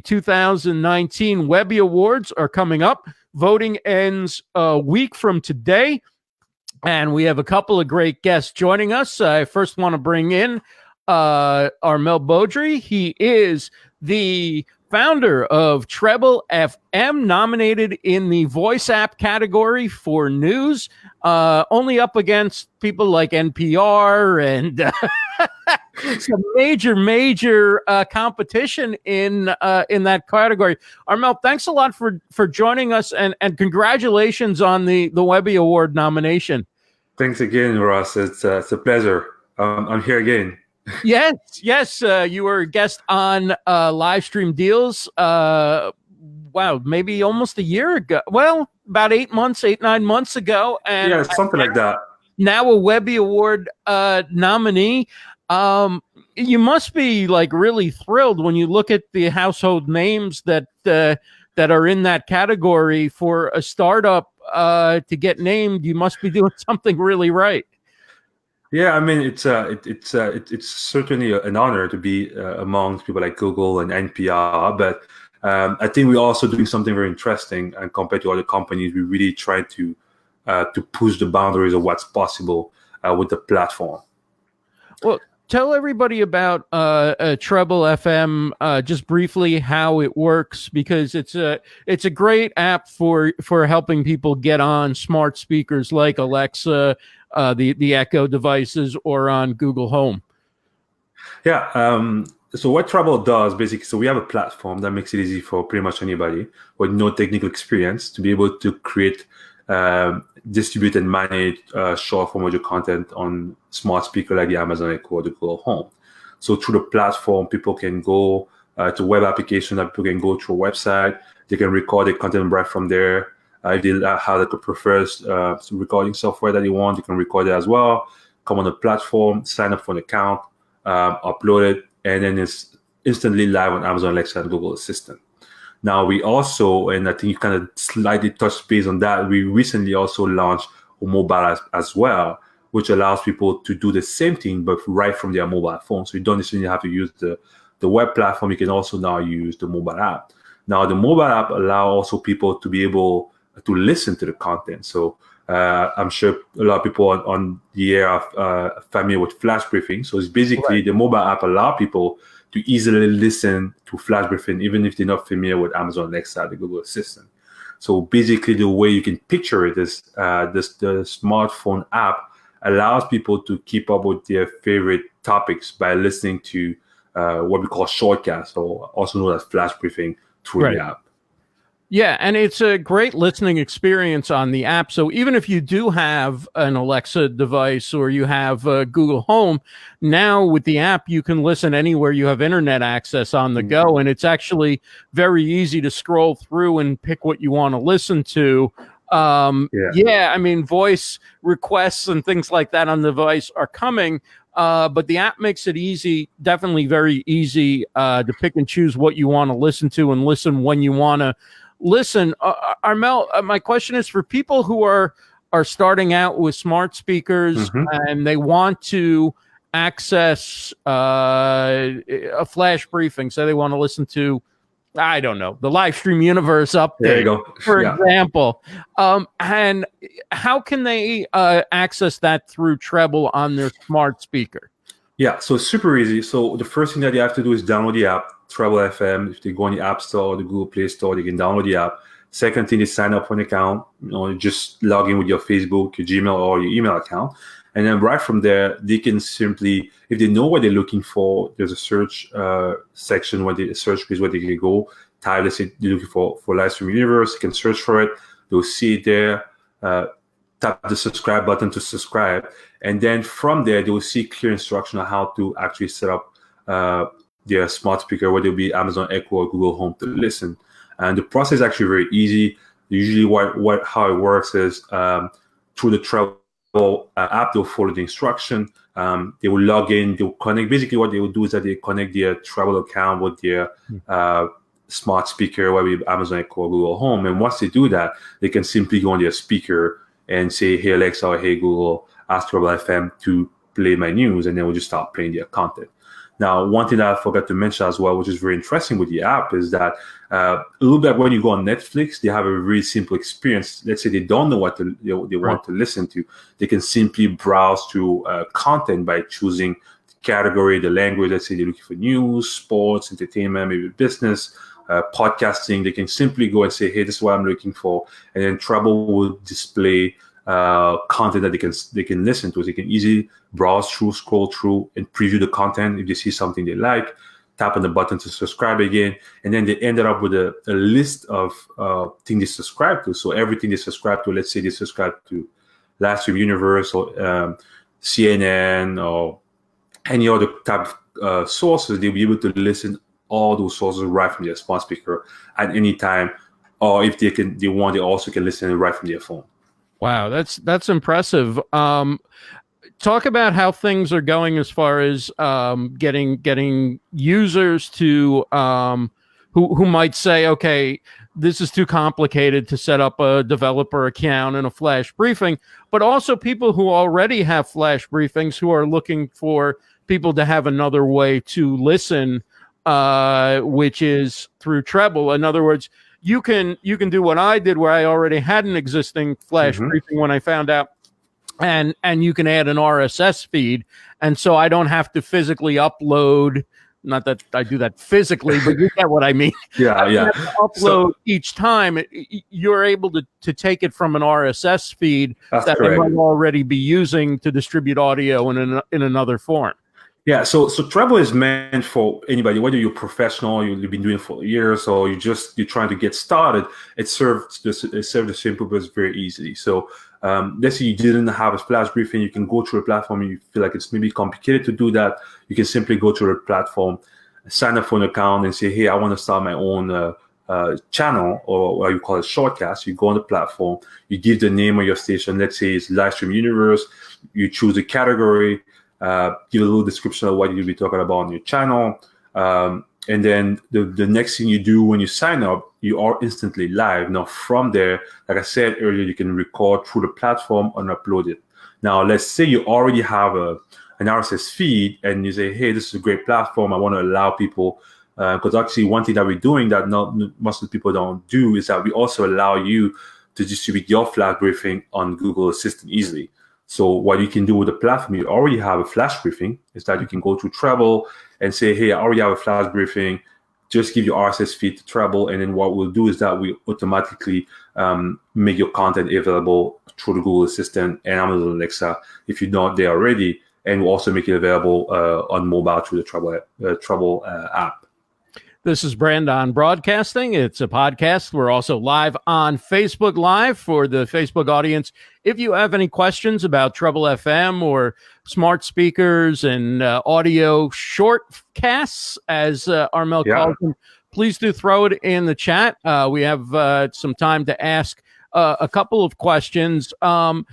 2019 Webby Awards are coming up. Voting ends a week from today. And we have a couple of great guests joining us. I first want to bring in uh, Armel Beaudry. He is the founder of Trebble FM, nominated in the voice app category for news, uh, only up against people like NPR and uh, some major, major uh, competition in uh, in that category. Armel, thanks a lot for for joining us, and and congratulations on the the Webby Award nomination. Thanks again, Ross. It's uh, it's a pleasure. Um, I'm here again yes, yes. Uh, you were a guest on uh, live stream deals. Uh, wow, maybe almost a year ago. Well, about eight months, eight nine months ago, and yeah, something like that. Now a Webby Award uh, nominee. Um, you must be like really thrilled when you look at the household names that uh, that are in that category for a startup uh, to get named. You must be doing something really right. Yeah, I mean it's uh, it, it's uh, it, it's certainly an honor to be uh, among people like Google and NPR, but um, I think we're also doing something very interesting. And compared to other companies, we really try to uh, to push the boundaries of what's possible uh, with the platform. Well, tell everybody about uh, uh, Trebble FM uh, just briefly how it works because it's a it's a great app for for helping people get on smart speakers like Alexa, uh, the the Echo devices, or on Google Home. Yeah. Um, so what Trebble does basically, so we have a platform that makes it easy for pretty much anybody with no technical experience to be able to create um, distribute and manage uh, short form audio content on smart speaker like the Amazon Echo or the Google Home. So through the platform, people can go uh, to web application that people can go to a website. They can record the content right from there. Uh, if they have like a preferred uh, recording software that they want, they can record it as well. Come on the platform, sign up for an account, um, upload it, and then it's instantly live on Amazon Alexa and Google Assistant. Now we also, and I think you kind of slightly touched base on that. We recently also launched a mobile as, as well, which allows people to do the same thing but right from their mobile phone. So you don't necessarily have to use the the web platform. You can also now use the mobile app. Now the mobile app allow also people to be able to listen to the content. So uh, I'm sure a lot of people on, on the air are uh, familiar with flash briefing. So it's basically right. the mobile app allow people to easily listen to flash briefing, even if they're not familiar with Amazon Alexa, the Google Assistant. So basically, the way you can picture it is uh, this the smartphone app allows people to keep up with their favorite topics by listening to uh, what we call shortcasts, or also known as flash briefing through right. the app. Yeah, and it's a great listening experience on the app. So even if you do have an Alexa device or you have uh, Google Home, now with the app you can listen anywhere you have internet access on the go, mm-hmm. and it's actually very easy to scroll through and pick what you want to listen to. Um, yeah. yeah, I mean, voice requests and things like that on the device are coming. Uh, but the app makes it easy, definitely very easy uh, to pick and choose what you want to listen to and listen when you want to listen, uh, uh, Armel, uh, my question is for people who are are starting out with smart speakers mm-hmm. and they want to access uh, a flash briefing, so they want to listen to, I don't know, the live stream universe update, there you go. for yeah. example. Um, and how can they uh, access that through Trebble on their smart speaker? Yeah, so it's super easy. So the first thing that you have to do is download the app Trebble FM. If they go on the App Store or the Google Play Store, they can download the app. Second thing is sign up for an account. You know, just log in with your Facebook, your Gmail, or your email account. And then right from there, they can simply, if they know what they're looking for, there's a search uh, section where they search page where they can go. Type, let's say they're looking for for Livestream Universe, they can search for it. They'll see it there. Uh, tap the subscribe button to subscribe, and then from there they will see clear instruction on how to actually set up uh, their smart speaker, whether it be Amazon Echo or Google Home, to listen. And the process is actually very easy. Usually, what what how it works is um, through the Trebble uh, app, they'll follow the instruction. Um, they will log in. They'll connect. Basically, what they will do is that they connect their Trebble account with their hmm. uh, smart speaker, whether it be Amazon Echo or Google Home. And once they do that, they can simply go on their speaker and say, "Hey Alexa," or "Hey Google," ask Trebble FM to play my news, and then we'll just start playing their content. Now, one thing that I forgot to mention as well, which is very interesting with the app, is that uh, a little bit when you go on Netflix, they have a really simple experience. Let's say they don't know what to, they, they want to listen to, they can simply browse through uh, content by choosing the category, the language. Let's say they're looking for news, sports, entertainment, maybe business. Uh, podcasting, they can simply go and say, "Hey, this is what I'm looking for," and then Trebble will display uh, content that they can they can listen to. They can easily browse through, scroll through, and preview the content if they see something they like. Tap on the button to subscribe again, and then they ended up with a, a list of uh, things they subscribe to. So everything they subscribe to, let's say they subscribe to Livestream Universe or um, CNN or any other type of uh, sources, they'll be able to listen all those sources right from their smart speaker at any time. Or if they can, they want, they also can listen right from their phone. Wow, that's that's impressive. Um, talk about how things are going as far as um, getting getting users to um, who who might say, okay, this is too complicated to set up a developer account and a flash briefing, but also people who already have flash briefings who are looking for people to have another way to listen, uh, which is through Trebble. In other words, you can you can do what I did where I already had an existing flash mm-hmm. briefing when I found out and and you can add an RSS feed and so I don't have to physically upload not that I do that physically but you get what I mean yeah yeah upload so, each time you're able to to take it from an RSS feed that correct. they might already be using to distribute audio in an, in another form yeah, so so Trebble is meant for anybody, whether you're professional, you've been doing for years, or you just you're trying to get started. It serves the it serves the same purpose very easily. So um, let's say you didn't have a flash briefing, you can go to a platform. You feel like it's maybe complicated to do that. You can simply go to a platform, sign up for an account, and say, "Hey, I want to start my own." Uh, uh, channel or what you call it shortcast. You go on the platform, you give the name of your station. Let's say it's Livestream Universe. You choose a category uh, give a little description of what you'll be talking about on your channel. Um, and then the, the next thing you do when you sign up, you are instantly live. Now, from there, like I said earlier, you can record through the platform and upload it. Now, let's say you already have a an RSS feed and you say, hey, this is a great platform. I want to allow people, because uh, actually, one thing that we're doing that not most of the people don't do is that we also allow you to distribute your flash briefing on Google Assistant easily. So what you can do with the platform, you already have a flash briefing, is that you can go to Trebble and say, hey, I already have a flash briefing. Just give your RSS feed to Trebble, and then what we'll do is that we automatically um, make your content available through the Google Assistant and Amazon Alexa if you're not there already, and we'll also make it available uh, on mobile through the Trebble uh, Trebble uh, app. This is Brand on Broadcasting. It's a podcast. We're also live on Facebook Live for the Facebook audience. If you have any questions about Trebble FM or smart speakers and uh, audio shortcasts, as uh, Armel yeah. calls them, please do throw it in the chat. Uh, we have uh, some time to ask uh, a couple of questions. Um,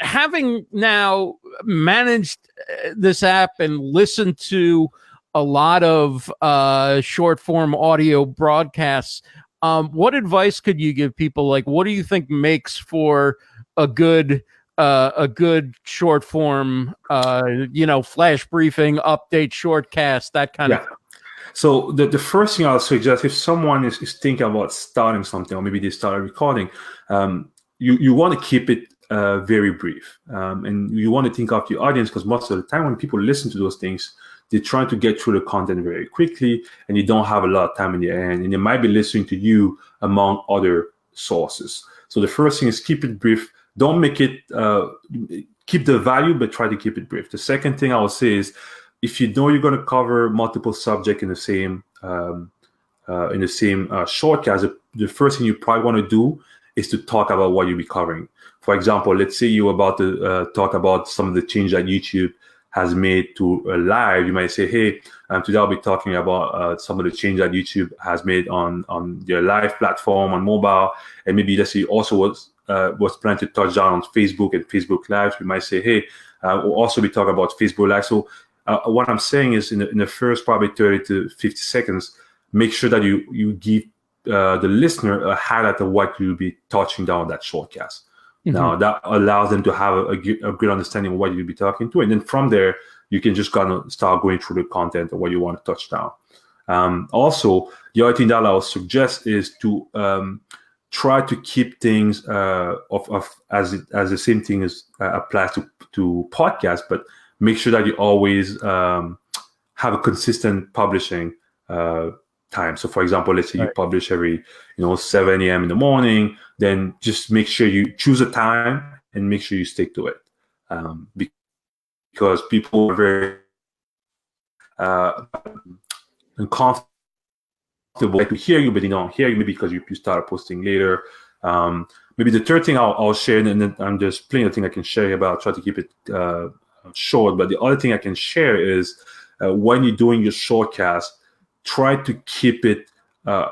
having now managed uh, this app and listened to a lot of uh, short form audio broadcasts. Um, what advice could you give people? Like, what do you think makes for a good uh, a good short form, uh, you know, flash briefing, update, shortcast, that kind yeah. of. So the, the first thing I'll suggest if someone is, is thinking about starting something or maybe they started recording, um, you, you want to keep it uh, very brief. Um, and you want to think of your audience because most of the time when people listen to those things, they're trying to get through the content very quickly and you don't have a lot of time in the end and they might be listening to you among other sources. So the first thing is keep it brief. Don't make it uh, keep the value but try to keep it brief. The second thing i will say is if you know you're going to cover multiple subjects in the same um, uh, in the same uh, shortcast the, the first thing you probably want to do is to talk about what you'll be covering. For example let's say you're about to uh, talk about some of the change that youtube has made to a live, you might say, hey, um, today I'll be talking about uh, some of the change that YouTube has made on on their live platform on mobile, and maybe let's say also was uh, was planning to touch down on Facebook and Facebook Live. We might say, hey, uh, we'll also be talking about Facebook Live. So uh, what I'm saying is, in the, in the first probably 30 to 50 seconds, make sure that you you give uh, the listener a highlight of what you'll be touching down that shortcast. Mm-hmm. Now that allows them to have a, a, good understanding of what you'll be talking to, and then from there you can just kind of start going through the content of what you want to touch down. Um, also, the other thing that I would suggest is to um, try to keep things uh, of, of as it, as the same thing as uh, applies to to podcasts, but make sure that you always um, have a consistent publishing uh, time. So, for example, let's say right. you publish every you know 7 a.m. in the morning, then just make sure you choose a time and make sure you stick to it, um, because people are very uh, uncomfortable to hear you, but they don't hear you maybe because you, you start posting later. Um, maybe the third thing I'll, I'll share, and then I'm just plenty of things I can share about. I'll try to keep it uh, short, but the other thing I can share is uh, when you're doing your shortcast, try to keep it uh,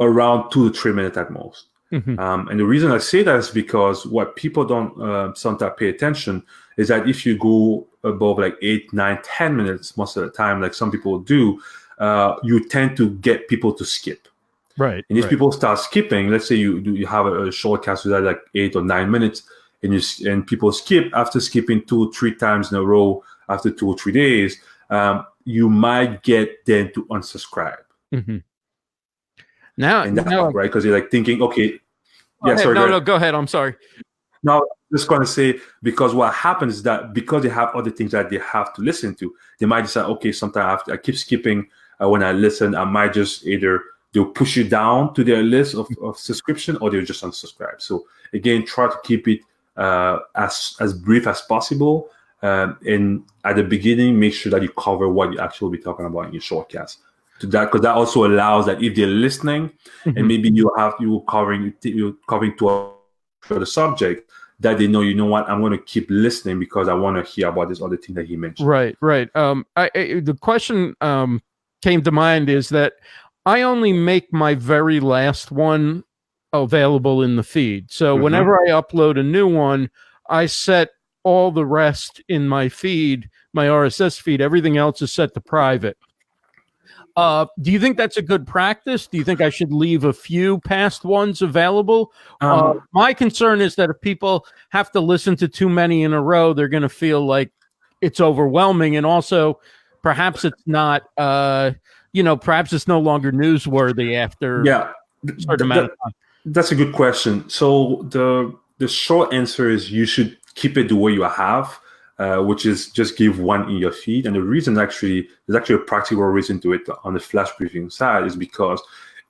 around two to three minutes at most. Mm-hmm. Um, and the reason I say that is because what people don't uh, sometimes pay attention is that if you go above like eight, nine, ten minutes most of the time, like some people do, uh, you tend to get people to skip. Right. And if right. people start skipping, let's say you you have a, a short cast that like eight or nine minutes, and you and people skip after skipping two or three times in a row after two or three days, um, you might get them to unsubscribe. Mm-hmm. Now, and that, now, right? Because you're like thinking, okay, yeah, sorry, no, no, go ahead. I'm sorry. No, just going to say because what happens is that because they have other things that they have to listen to, they might decide, okay, sometimes I, have to, I keep skipping uh, when I listen. I might just either they'll push you down to their list of, of subscription or they'll just unsubscribe. So again, try to keep it uh, as as brief as possible. Um, and at the beginning, make sure that you cover what you actually be talking about in your shortcast. To that, because that also allows that if they're listening, mm-hmm. and maybe you have you covering you covering to a, for the subject, that they know, you know what, I'm going to keep listening because I want to hear about this other thing that he mentioned. Right, right. Um, I, I the question um came to mind is that I only make my very last one available in the feed. So mm-hmm. whenever I upload a new one, I set all the rest in my feed, my RSS feed. Everything else is set to private. Uh, do you think that's a good practice? Do you think I should leave a few past ones available? Um, uh, my concern is that if people have to listen to too many in a row, they're going to feel like it's overwhelming, and also perhaps it's not. Uh, you know, perhaps it's no longer newsworthy after yeah, certain amount of time. That's a good question. So the the short answer is you should keep it the way you have, uh, which is just give one in your feed. And the reason actually there's actually a practical reason to it on the flash briefing side is because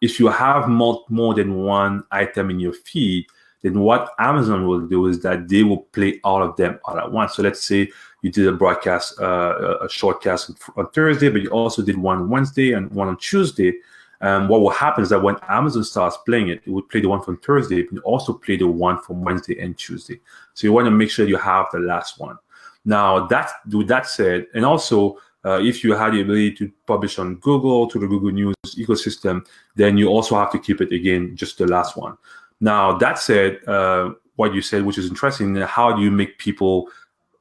if you have more, more than one item in your feed, then what Amazon will do is that they will play all of them all at once. So let's say you did a broadcast, uh, a shortcast on Thursday, but you also did one Wednesday and one on Tuesday. Um, what will happen is that when Amazon starts playing it, it would play the one from Thursday, but also play the one from Wednesday and Tuesday. So you want to make sure you have the last one. Now that with that said, and also uh, if you had the ability to publish on Google to the Google News ecosystem, then you also have to keep it again just the last one. Now that said, uh, what you said, which is interesting, how do you make people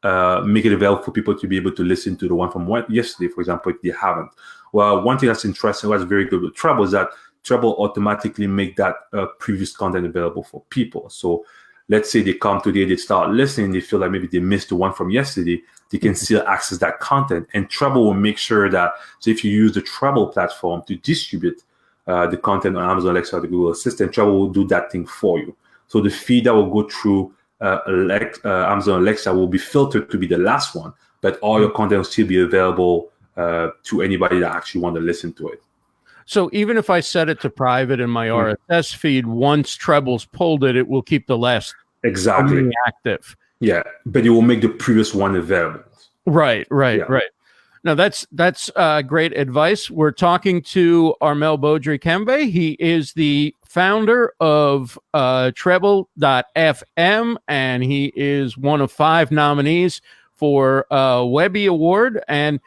uh, make it available for people to be able to listen to the one from yesterday, for example, if they haven't? Well, one thing that's interesting, what's very good with Trebble is that Trebble automatically make that uh, previous content available for people. So let's say they come today, they start listening, they feel like maybe they missed the one from yesterday, they can mm-hmm. still access that content. And Trebble will make sure that, so if you use the Trebble platform to distribute uh, the content on Amazon Alexa or the Google Assistant, Trebble will do that thing for you. So the feed that will go through uh, Alexa, uh, Amazon Alexa will be filtered to be the last one, but all your content will still be available uh, to anybody that actually want to listen to it. So even if I set it to private in my mm. RSS feed, once Trebble's pulled it, it will keep the last exactly active. Yeah, but it will make the previous one available. Right, right, yeah. right. Now that's that's uh, great advice. We're talking to Armel Beaudry Kembe. He is the founder of uh, Trebble.fm, and he is one of five nominees for uh, Webby Award. And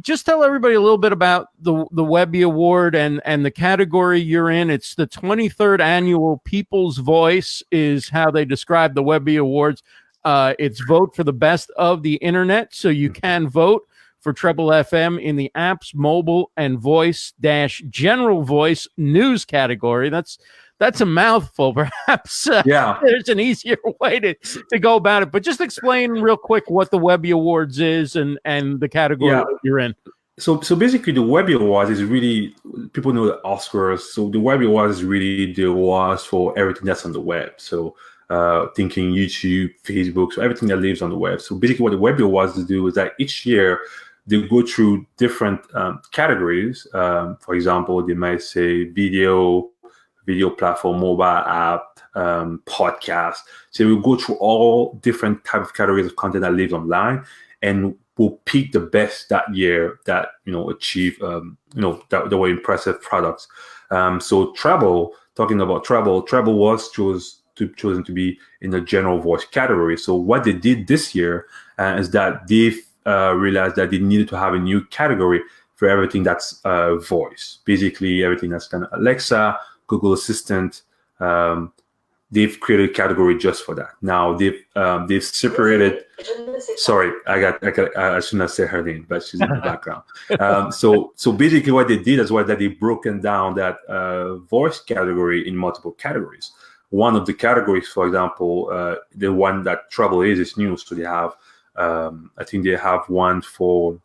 just tell everybody a little bit about the the Webby Award and and the category you're in. It's the 23rd annual People's Voice is how they describe the Webby Awards. Uh, it's vote for the best of the internet, so you can vote for Trebble FM in the apps, mobile, and voice dash general voice news category. That's that's a mouthful. Perhaps uh, yeah, there's an easier way to, to go about it. But just explain real quick what the Webby Awards is and and the category yeah. you're in. So so basically, the Webby Awards is really people know the Oscars. So the Webby Awards is really the awards for everything that's on the web. So uh, thinking YouTube, Facebook, so everything that lives on the web. So basically, what the Webby Awards do is that each year they go through different um, categories. Um, for example, they might say video, video platform, mobile app, um, podcast. So we go through all different type of categories of content that lives online, and we'll pick the best that year that you know achieve um, you know that, that were impressive products. Um, so Trebble, talking about Trebble, Trebble was chose to, chosen to be in the general voice category. So what they did this year uh, is that they've uh, realized that they needed to have a new category for everything that's uh, voice, basically everything that's kind of Alexa, Google Assistant. Um, they've created a category just for that. Now they've um, they've separated. Sorry, I got I got I should not say her name, but she's in the background. Um, so so basically, what they did is what that they broken down that uh, voice category in multiple categories. One of the categories, for example, uh, the one that Trebble is is news. So they have um, I think they have one for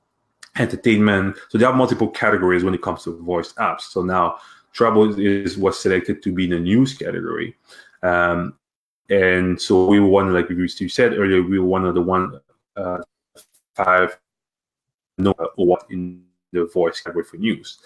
entertainment. So they have multiple categories when it comes to voice apps. So now Trebble is was selected to be in the news category. Um, and so we were one, like you said earlier, we were one of the one uh, five no award in the voice category for news.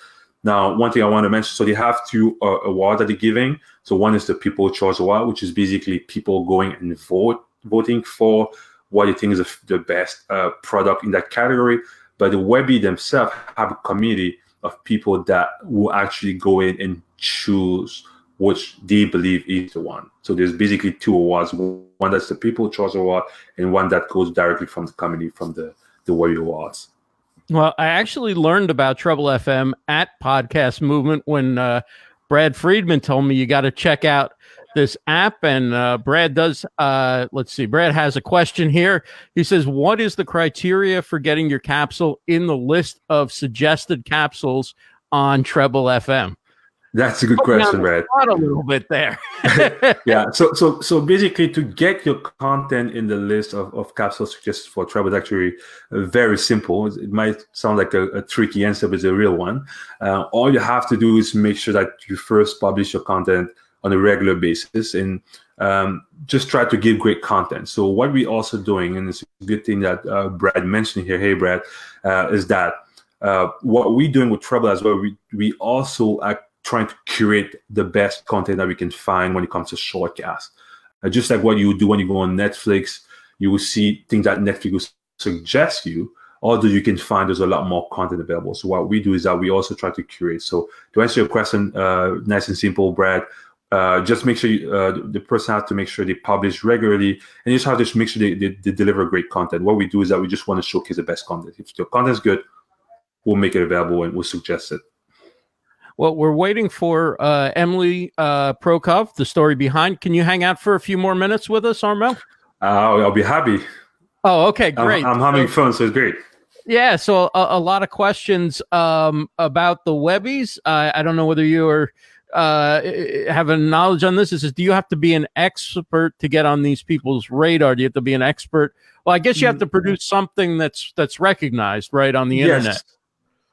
Now, one thing I want to mention, so they have two uh, awards that they're giving. So one is the People Choice Award, which is basically people going and vote, voting for what you think is the best uh, product in that category. But the Webby themselves have a committee of people that will actually go in and choose which they believe is the one. So there's basically two awards: one that's the People Choice Award, and one that goes directly from the committee from the the Webby Awards. Well, I actually learned about Trebble FM at Podcast Movement when uh, Brad Friedman told me you got to check out this app. And uh, Brad does, uh, let's see, Brad has a question here. He says, What is the criteria for getting your capsule in the list of suggested capsules on Trebble FM? That's a good question, Brad. A little bit there. yeah. So, so, so basically, to get your content in the list of, of capsules suggested for Trebble, actually uh, very simple. It might sound like a, a, tricky answer, but it's a real one. Uh, all you have to do is make sure that you first publish your content on a regular basis and um, just try to give great content. So what we also doing, and it's a good thing that uh, Brad mentioned here, hey Brad, uh, is that uh, what we're doing with Trebble as well, we, we also are trying to curate the best content that we can find when it comes to shortcast. Uh, just like what you do when you go on Netflix, you will see things that Netflix will suggest you, although you can find there's a lot more content available. So what we do is that we also try to curate. So to answer your question, uh, nice and simple, Brad, uh, just make sure you, uh, the person has to make sure they publish regularly and you just have to make sure they, they, they, deliver great content. What we do is that we just want to showcase the best content. If your content is good, we'll make it available and we'll suggest it. Well, we're waiting for uh, Emily uh, Prokop, the story behind. Can you hang out for a few more minutes with us, Armel? Uh, I'll be happy. Oh, okay, great. I'm, I'm having fun, so it's great. Yeah, so a, a lot of questions um, about the Webbies. Uh, I don't know whether you are uh, have a knowledge on this? Is do you have to be an expert to get on these people's radar? Do you have to be an expert? Well, I guess you have to produce something that's that's recognized, right, on the yes. internet.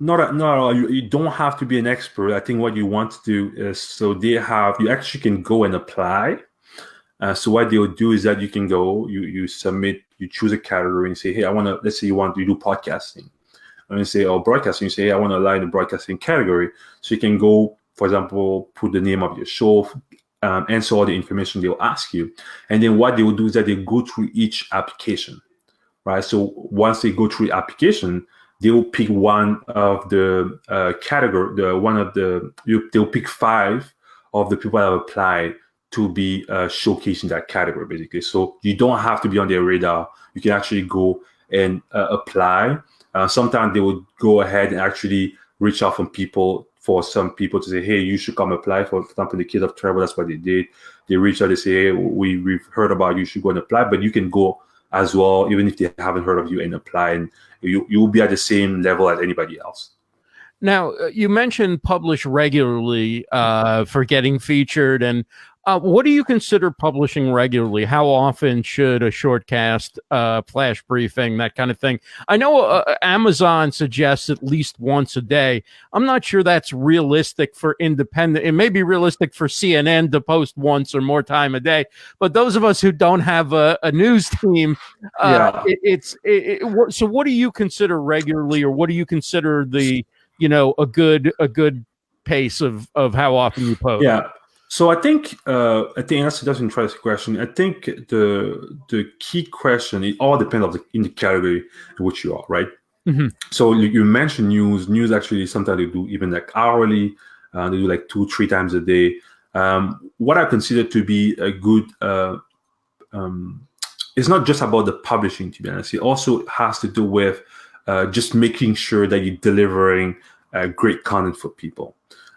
Not not at all. You, you don't have to be an expert. I think what you want to do is so they have you actually can go and apply. Uh, so what they'll do is that you can go, you you submit, you choose a category and say, hey, I want to. Let's say you want to do podcasting, and you say, oh, broadcasting. You say, hey, I want to align the broadcasting category. So you can go for example, put the name of your show, um, answer all the information they'll ask you. And then what they will do is that they go through each application, right? So once they go through the application, they will pick one of the uh, category, the one of the, you, they'll pick five of the people that have applied to be uh, showcasing that category, basically. So you don't have to be on their radar. You can actually go and uh, apply. Uh, sometimes they will go ahead and actually reach out from people for some people to say, hey, you should come apply. For example, the kids of Trebble, that's what they did. They reach out, they say, hey, we, we've heard about you, you should go and apply. But you can go as well, even if they haven't heard of you and apply, and you, you will be at the same level as anybody else. Now, uh, you mentioned publish regularly uh, for getting featured, and uh, what do you consider publishing regularly? How often should a shortcast, uh, flash briefing, that kind of thing? I know uh, Amazon suggests at least once a day. I'm not sure that's realistic for independent. It may be realistic for CNN to post once or more time a day, but those of us who don't have a, a news team, uh, yeah. it, it's it, it, so. What do you consider regularly, or what do you consider the you know a good a good pace of of how often you post? Yeah. So I think uh, I think answer does interesting question. I think the the key question it all depends on the in the category in which you are, right? Mm-hmm. So you mentioned news. News actually sometimes they do even like hourly. Uh, they do like two three times a day. Um, what I consider to be a good uh, um, it's not just about the publishing to be honest. It also has to do with uh, just making sure that you're delivering uh, great content for people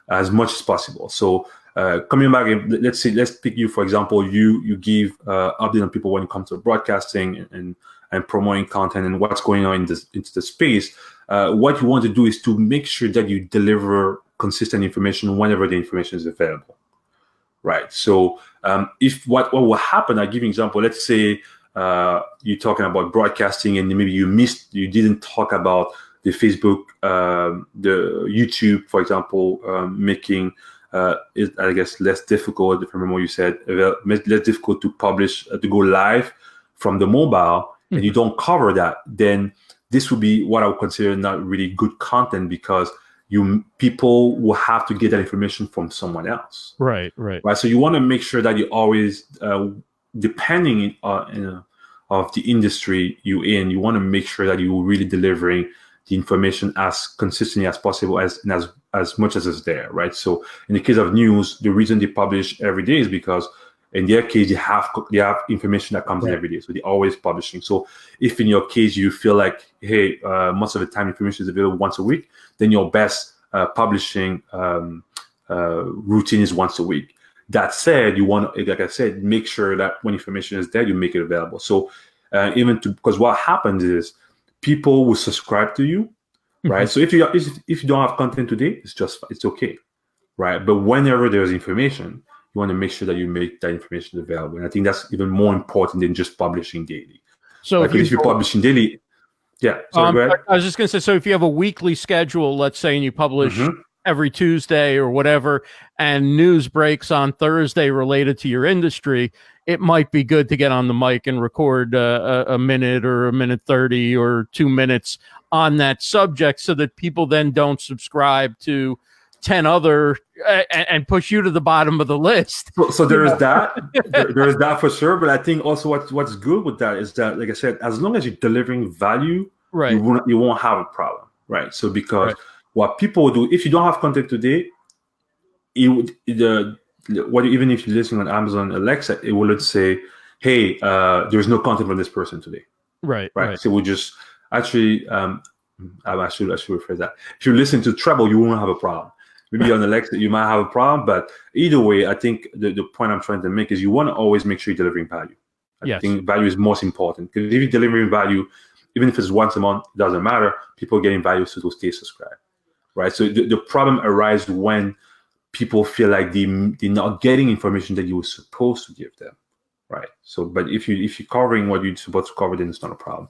as much as possible. So uh, coming back, let's see, let's pick you for example. You you give uh, update on people when it comes to broadcasting and and promoting content and what's going on in this into the space. Uh, what you want to do is to make sure that you deliver consistent information whenever the information is available, right? So um, if what what will happen, I give you an example. Let's say uh, you're talking about broadcasting and maybe you missed, you didn't talk about the Facebook, um, the YouTube, for example, um, making uh, is I guess less difficult. If I remember what you said, less difficult to publish uh, to go live from the mobile, mm-hmm. and you mm-hmm. don't cover that, then this would be what I would consider not really good content because you people will have to get that information from someone else. Right, right, right. So you want to make sure that you always, uh, depending on uh, of the industry you in, you want to make sure that you're really delivering the information as consistently as possible as and as as much as is there, right? So in the case of news, the reason they publish every day is because in their case they have they have information that comes right. in every day, so they're always publishing. So if in your case you feel like hey, uh, most of the time information is available once a week, then your best uh, publishing um, uh, routine is once a week. That said, you want like I said, make sure that when information is there, you make it available. So uh, even to because what happens is people will subscribe to you right? Mm-hmm. So if you if, if you don't have content today, it's just it's okay, right? But whenever there's information, you want to make sure that you make that information available, and I think that's even more important than just publishing daily. So like if, you, are publishing daily, yeah. Sorry, um, I was just going to say, so if you have a weekly schedule, let's say, and you publish. Mm-hmm. Every Tuesday or whatever, and news breaks on Thursday related to your industry, it might be good to get on the mic and record uh, a, a, minute or a minute 30 or two minutes on that subject so that people then don't subscribe to 10 other uh, and, push you to the bottom of the list. So, so there is that. there, there is that for sure. But I think also what, what's good with that is that, like I said, as long as you're delivering value, right. you, won't, you won't have a problem. Right. So because right. what people do, if you don't have content today, it would, the, what even if you're listening on Amazon Alexa, it will say, "Hey, uh, there's no content from this person today." Right, right. right. So we just actually, um, I should I should rephrase that. If you listen to Trebble, you won't have a problem. Maybe on Alexa, you might have a problem, but either way, I think the, the point I'm trying to make is you want to always make sure you're delivering value. I yes. think value is most important because if you're delivering value, even if it's once a month, it doesn't matter. People getting value, so they'll stay subscribed, right? So the, the problem arises when people feel like they, they're not getting information that you were supposed to give them, right? So, but if you if you're covering what you're supposed to cover, then it's not a problem.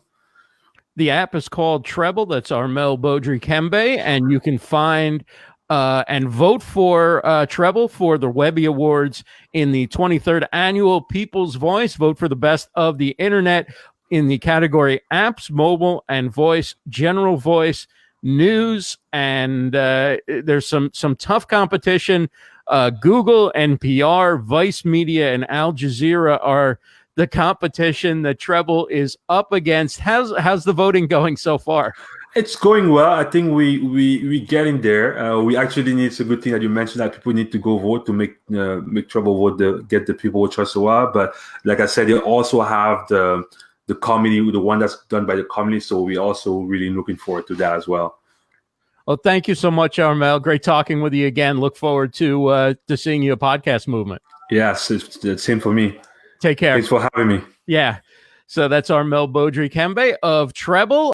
The app is called Trebble. That's Armel Beaudry Kembe, and you can find uh, and vote for uh, Trebble for the Webby Awards in the 23rd annual People's Voice. Vote for the best of the internet in the category apps, mobile, and voice, general voice, news, and uh, there's some some tough competition. Uh, Google, NPR, Vice Media, and Al Jazeera are the competition that Trebble is up against. How's how's the voting going so far? It's going well. I think we we we getting there. Uh, we actually need. It's a good thing that you mentioned that people need to go vote to make uh, make Trebble vote the get the people who trust a while. But like I said, you also have the the committee, the one that's done by the committee. So we also really looking forward to that as well. Well, thank you so much, Armel. Great talking with you again. Look forward to uh, to seeing you a podcast movement. Yes, it's the same for me. Take care. Thanks for having me. Yeah. So that's Armel Beaudry Kembe of Trebble.